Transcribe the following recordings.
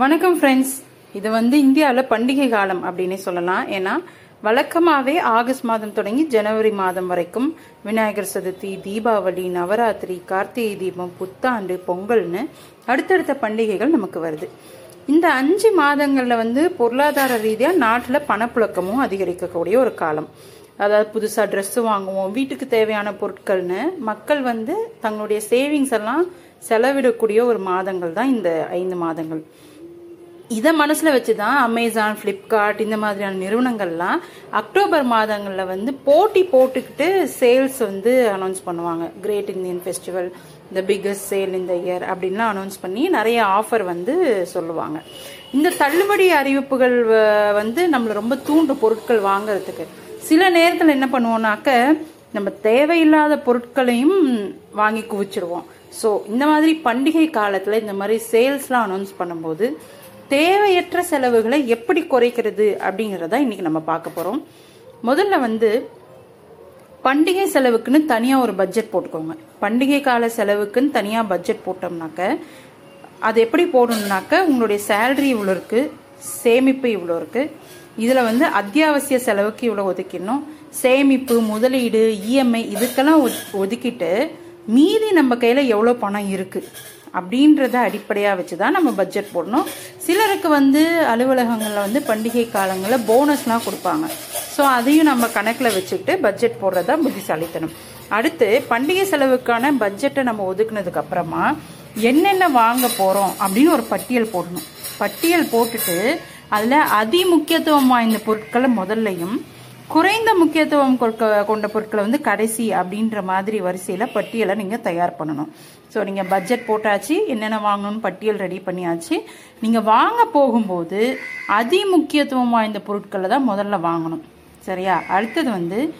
வணக்கம் ஃப்ரெண்ட்ஸ் இது வந்து இந்தியாவில் பண்டிகை காலம் அப்படின்னு சொல்லலாம். ஏன்னா வழக்கமாகவே ஆகஸ்ட் மாதம் தொடங்கி ஜனவரி மாதம் வரைக்கும் விநாயகர் சதுர்த்தி தீபாவளி நவராத்திரி கார்த்திகை தீபம் புத்தாண்டு பொங்கல்னு அடுத்தடுத்த பண்டிகைகள் நமக்கு வருது. இந்த அஞ்சு மாதங்களில் வந்து பொருளாதார ரீதியாக நாட்டில் பணப்புழக்கமும் அதிகரிக்கக்கூடிய ஒரு காலம். அதாவது புதுசாக ட்ரெஸ்ஸு வாங்குவோம் வீட்டுக்கு தேவையான பொருட்கள்னு மக்கள் வந்து தங்களுடைய சேவிங்ஸ் எல்லாம் செலவிடக்கூடிய ஒரு மாதங்கள் தான் இந்த ஐந்து மாதங்கள். இதை மனசில் வச்சு தான் அமேசான் ஃப்ளிப்கார்ட் இந்த மாதிரியான நிறுவனங்கள்லாம் அக்டோபர் மாதங்களில் வந்து போட்டி போட்டுக்கிட்டு சேல்ஸ் வந்து அனௌன்ஸ் பண்ணுவாங்க. Great Indian festival the biggest sale இந்த இயர் அப்படின்லாம் அனௌன்ஸ் பண்ணி நிறைய ஆஃபர் வந்து சொல்லுவாங்க. இந்த தள்ளுபடி அறிவிப்புகள் வ- வந்து நம்மளை ரொம்ப தூண்டும் பொருட்கள் வாங்குறதுக்கு. சில நேரத்தில் என்ன பண்ணுவோம்னாக்க நம்ம தேவையில்லாத பொருட்களையும் வாங்கி குவிச்சிருவோம். ஸோ இந்த மாதிரி பண்டிகை காலத்தில் இந்த மாதிரி சேல்ஸ்லாம் அனௌன்ஸ் பண்ணும்போது தேவையற்ற செலவுகளை எப்படி குறைக்கிறது அப்படிங்கிறத இன்னைக்கு நம்ம பார்க்க போகிறோம் முதல்ல வந்து பண்டிகை செலவுக்குன்னு தனியாக ஒரு பட்ஜெட் போட்டுக்கோங்க. பண்டிகை கால செலவுக்குன்னு தனியாக பட்ஜெட் போட்டோம்னாக்க அது எப்படி போடணும்னாக்க உங்களுடைய சேல்ரி இவ்வளோ இருக்கு சேமிப்பு இவ்வளோ இருக்கு இதில் வந்து அத்தியாவசிய செலவுக்கு இவ்வளோ ஒதுக்கிடணும் சேமிப்பு முதலீடு இஎம்ஐ இதுக்கெல்லாம் ஒத்- ஒதுக்கிட்டு மீதி நம்ம கையில் எவ்வளோ பணம் இருக்குது அப்படின்றத அடிப்படையாக வச்சு தான் நம்ம பட்ஜெட் போடணும். சிலருக்கு வந்து அலுவலகங்களில் வந்து பண்டிகை காலங்களில் போனஸ்லாம் கொடுப்பாங்க. ஸோ அதையும் நம்ம கணக்கில் வச்சுக்கிட்டு பட்ஜெட் போடுறதா புத்திசாலித்தனம். அடுத்து பண்டிகை செலவுக்கான பட்ஜெட்டை நம்ம ஒதுக்குனதுக்கு அப்புறமா என்னென்ன வாங்க போகிறோம் அப்படின்னு ஒரு பட்டியல் போடணும். பட்டியல் போட்டுட்டு அதில் அதி முக்கியத்துவம் வாய்ந்த பொருட்களை முதல்லையும் குறைந்த முக்கியத்துவம் கொண்ட- கொண்ட பொருட்களை வந்து கடைசி அப்படின்ற மாதிரி வரிசையில் பட்டியலை நீங்கள் தயார் பண்ணணும். ஸோ நீங்கள் பட்ஜெட் போட்டாச்சு என்னென்ன வாங்கணும்னு பட்டியல் ரெடி பண்ணியாச்சு. நீங்கள் வாங்க போகும்போது அதி முக்கியத்துவம் வாய்ந்த பொருட்களை தான் முதல்ல வாங்கணும். சரியா? அடுத்தது வந்து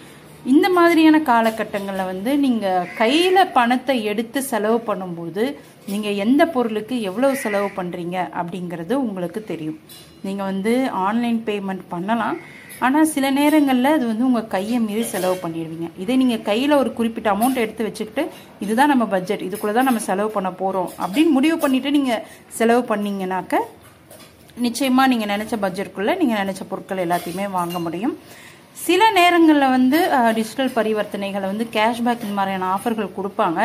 இந்த மாதிரியான காலகட்டங்களில் வந்து நீங்கள் கையில் பணத்தை எடுத்து செலவு பண்ணும்போது நீங்கள் எந்த பொருளுக்கு எவ்வளவு செலவு பண்ணுறீங்க அப்படிங்கிறது உங்களுக்கு தெரியும். நீங்கள் வந்து ஆன்லைன் பேமெண்ட் பண்ணலாம். ஆனால் சில நேரங்களில் அது வந்து உங்கள் கையை மீறி செலவு பண்ணிடுவீங்க. இதே நீங்கள் கையில் ஒரு குறிப்பிட்ட அமௌண்ட் எடுத்து வச்சுக்கிட்டு இதுதான் நம்ம பட்ஜெட் இதுக்குள்ளே தான் நம்ம செலவு பண்ண போகிறோம் அப்படின்னு முடிவு பண்ணிவிட்டு நீங்கள் செலவு பண்ணிங்கனாக்க நிச்சயமாக நீங்கள் நினச்ச பட்ஜெட்குள்ளே நீங்கள் நினச்ச பொருட்கள் எல்லாத்தையுமே வாங்க முடியும். சில நேரங்களில் வந்து டிஜிட்டல் பரிவர்த்தனைகளை வந்து கேஷ்பேக் இந்த மாதிரியான ஆஃபர்கள் கொடுப்பாங்க.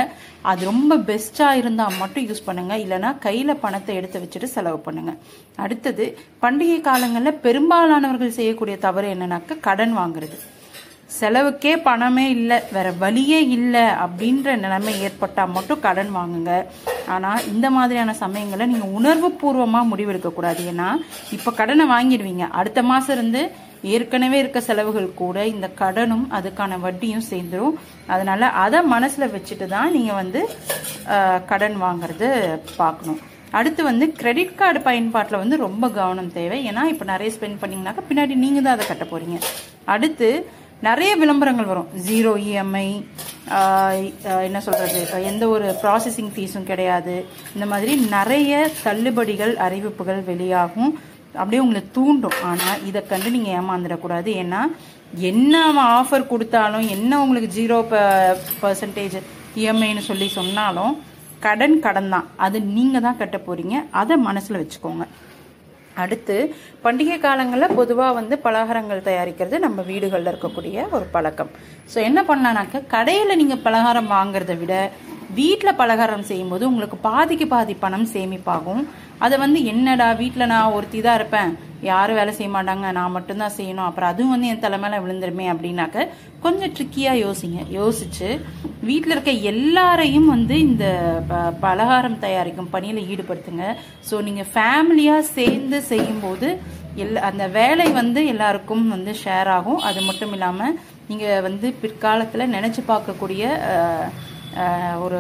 அது ரொம்ப பெஸ்ட்டாக இருந்தால் மட்டும் யூஸ் பண்ணுங்கள் இல்லைன்னா கையில் பணத்தை எடுத்து வச்சுட்டு செலவு பண்ணுங்கள் அடுத்தது பண்டிகை காலங்களில் பெரும்பாலானவர்கள் செய்யக்கூடிய தவறு என்னன்னாக்க கடன் வாங்குறது. செலவுக்கே பணமே இல்லை வேற வழியே இல்லை அப்படின்ற நிலைமை ஏற்பட்டால் மட்டும் கடன் வாங்குங்க. ஆனால் இந்த மாதிரியான சமயங்களை நீங்கள் உணர்வுபூர்வமாக முடிவெடுக்கக்கூடாது. ஏன்னா இப்போ கடனை வாங்கிடுவீங்க. அடுத்த மாதம் இருந்து ஏற்கனவே இருக்க செலவுகள் கூட இந்த கடனும் அதுக்கான வட்டியும் சேர்ந்துரும். அதனால அதை மனசில் வச்சுட்டு தான் நீங்கள் வந்து கடன் வாங்குறது பார்க்கணும் அடுத்து வந்து கிரெடிட் கார்டு பயன்பாட்டில் வந்து ரொம்ப கவனம் தேவை. ஏன்னா இப்போ நிறைய ஸ்பெண்ட் பண்ணீங்கன்னாக்கா பின்னாடி நீங்கள் தான் அதை கட்ட போகிறீங்க அடுத்து நிறைய விளம்பரங்கள் வரும். ஜீரோ இஎம்ஐ என்ன சொல்கிறது எந்த ஒரு ப்ராசஸிங் ஃபீஸும் கிடையாது. இந்த மாதிரி நிறைய தள்ளுபடிகள் அறிவிப்புகள் வெளியாகும். அப்படியே உங்களை தூண்டும். ஆனால் இதை கண்டு நீங்கள் ஏமாந்துடக்கூடாது. ஏன்னா என்ன ஆஃபர் கொடுத்தாலும் என்ன உங்களுக்கு ஜீரோ பர்சன்டேஜ் இஎம்ஐன்னு சொல்லி சொன்னாலும் கடன் கடன் தான் அது நீங்கள் தான் கட்ட போகிறீங்க அதை மனசில் வச்சுக்கோங்க. அடுத்து பண்டிகை காலங்களில் பொதுவாக வந்து பலகாரங்கள் தயாரிக்கிறது நம்ம வீடுகளில் இருக்கக்கூடிய ஒரு பழக்கம். ஸோ என்ன பண்ணலான்னாக்க கடையில் நீங்கள் பலகாரம் வாங்குறதை விட வீட்டில் பலகாரம் செய்யும்போது உங்களுக்கு பாதிக்கு பாதி பணம் சேமிப்பாகும். அதை வந்து என்னடா வீட்டில் நான் ஒருத்தி தான் இருப்பேன். யாரும் வேலை செய்ய மாட்டாங்க. நான் மட்டும்தான் செய்யணும். அப்புறம் அதுவும் வந்து என் தலைமையில விழுந்துருமே அப்படின்னாக்க கொஞ்சம் ட்ரிக்கியாக யோசிங்க. யோசிச்சு வீட்டில் இருக்க எல்லாரையும் வந்து இந்த ப- பலகாரம் தயாரிக்கும் பணியில் ஈடுபடுத்துங்க. ஸோ நீங்கள் ஃபேமிலியாக சேர்ந்து செய்யும்போது எல்லா அந்த வேலை வந்து எல்லாருக்கும் வந்து ஷேர் ஆகும். அது மட்டும் இல்லாமல் நீங்கள் வந்து பிற்காலத்தில் நினச்சி பார்க்கக்கூடிய ஒரு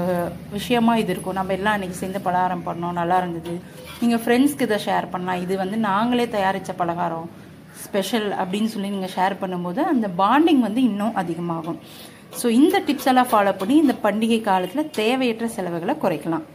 விஷயமா இது இருக்கும். நம்ம எல்லாம் அன்னைக்கு சேர்ந்து பலகாரம் பண்ணோம் நல்லா இருந்தது. நீங்கள் ஃப்ரெண்ட்ஸ்க்கு இதை ஷேர் பண்ணலாம். இது வந்து நாங்களே தயாரித்த பலகாரம் ஸ்பெஷல் அப்படின்னு சொல்லி நீங்கள் ஷேர் பண்ணும்போது அந்த பாண்டிங் வந்து இன்னும் அதிகமாகும். ஸோ இந்த டிப்ஸ் எல்லாம் ஃபாலோ பண்ணி இந்த பண்டிகை காலத்தில் தேவையற்ற செலவுகளை குறைக்கலாம்.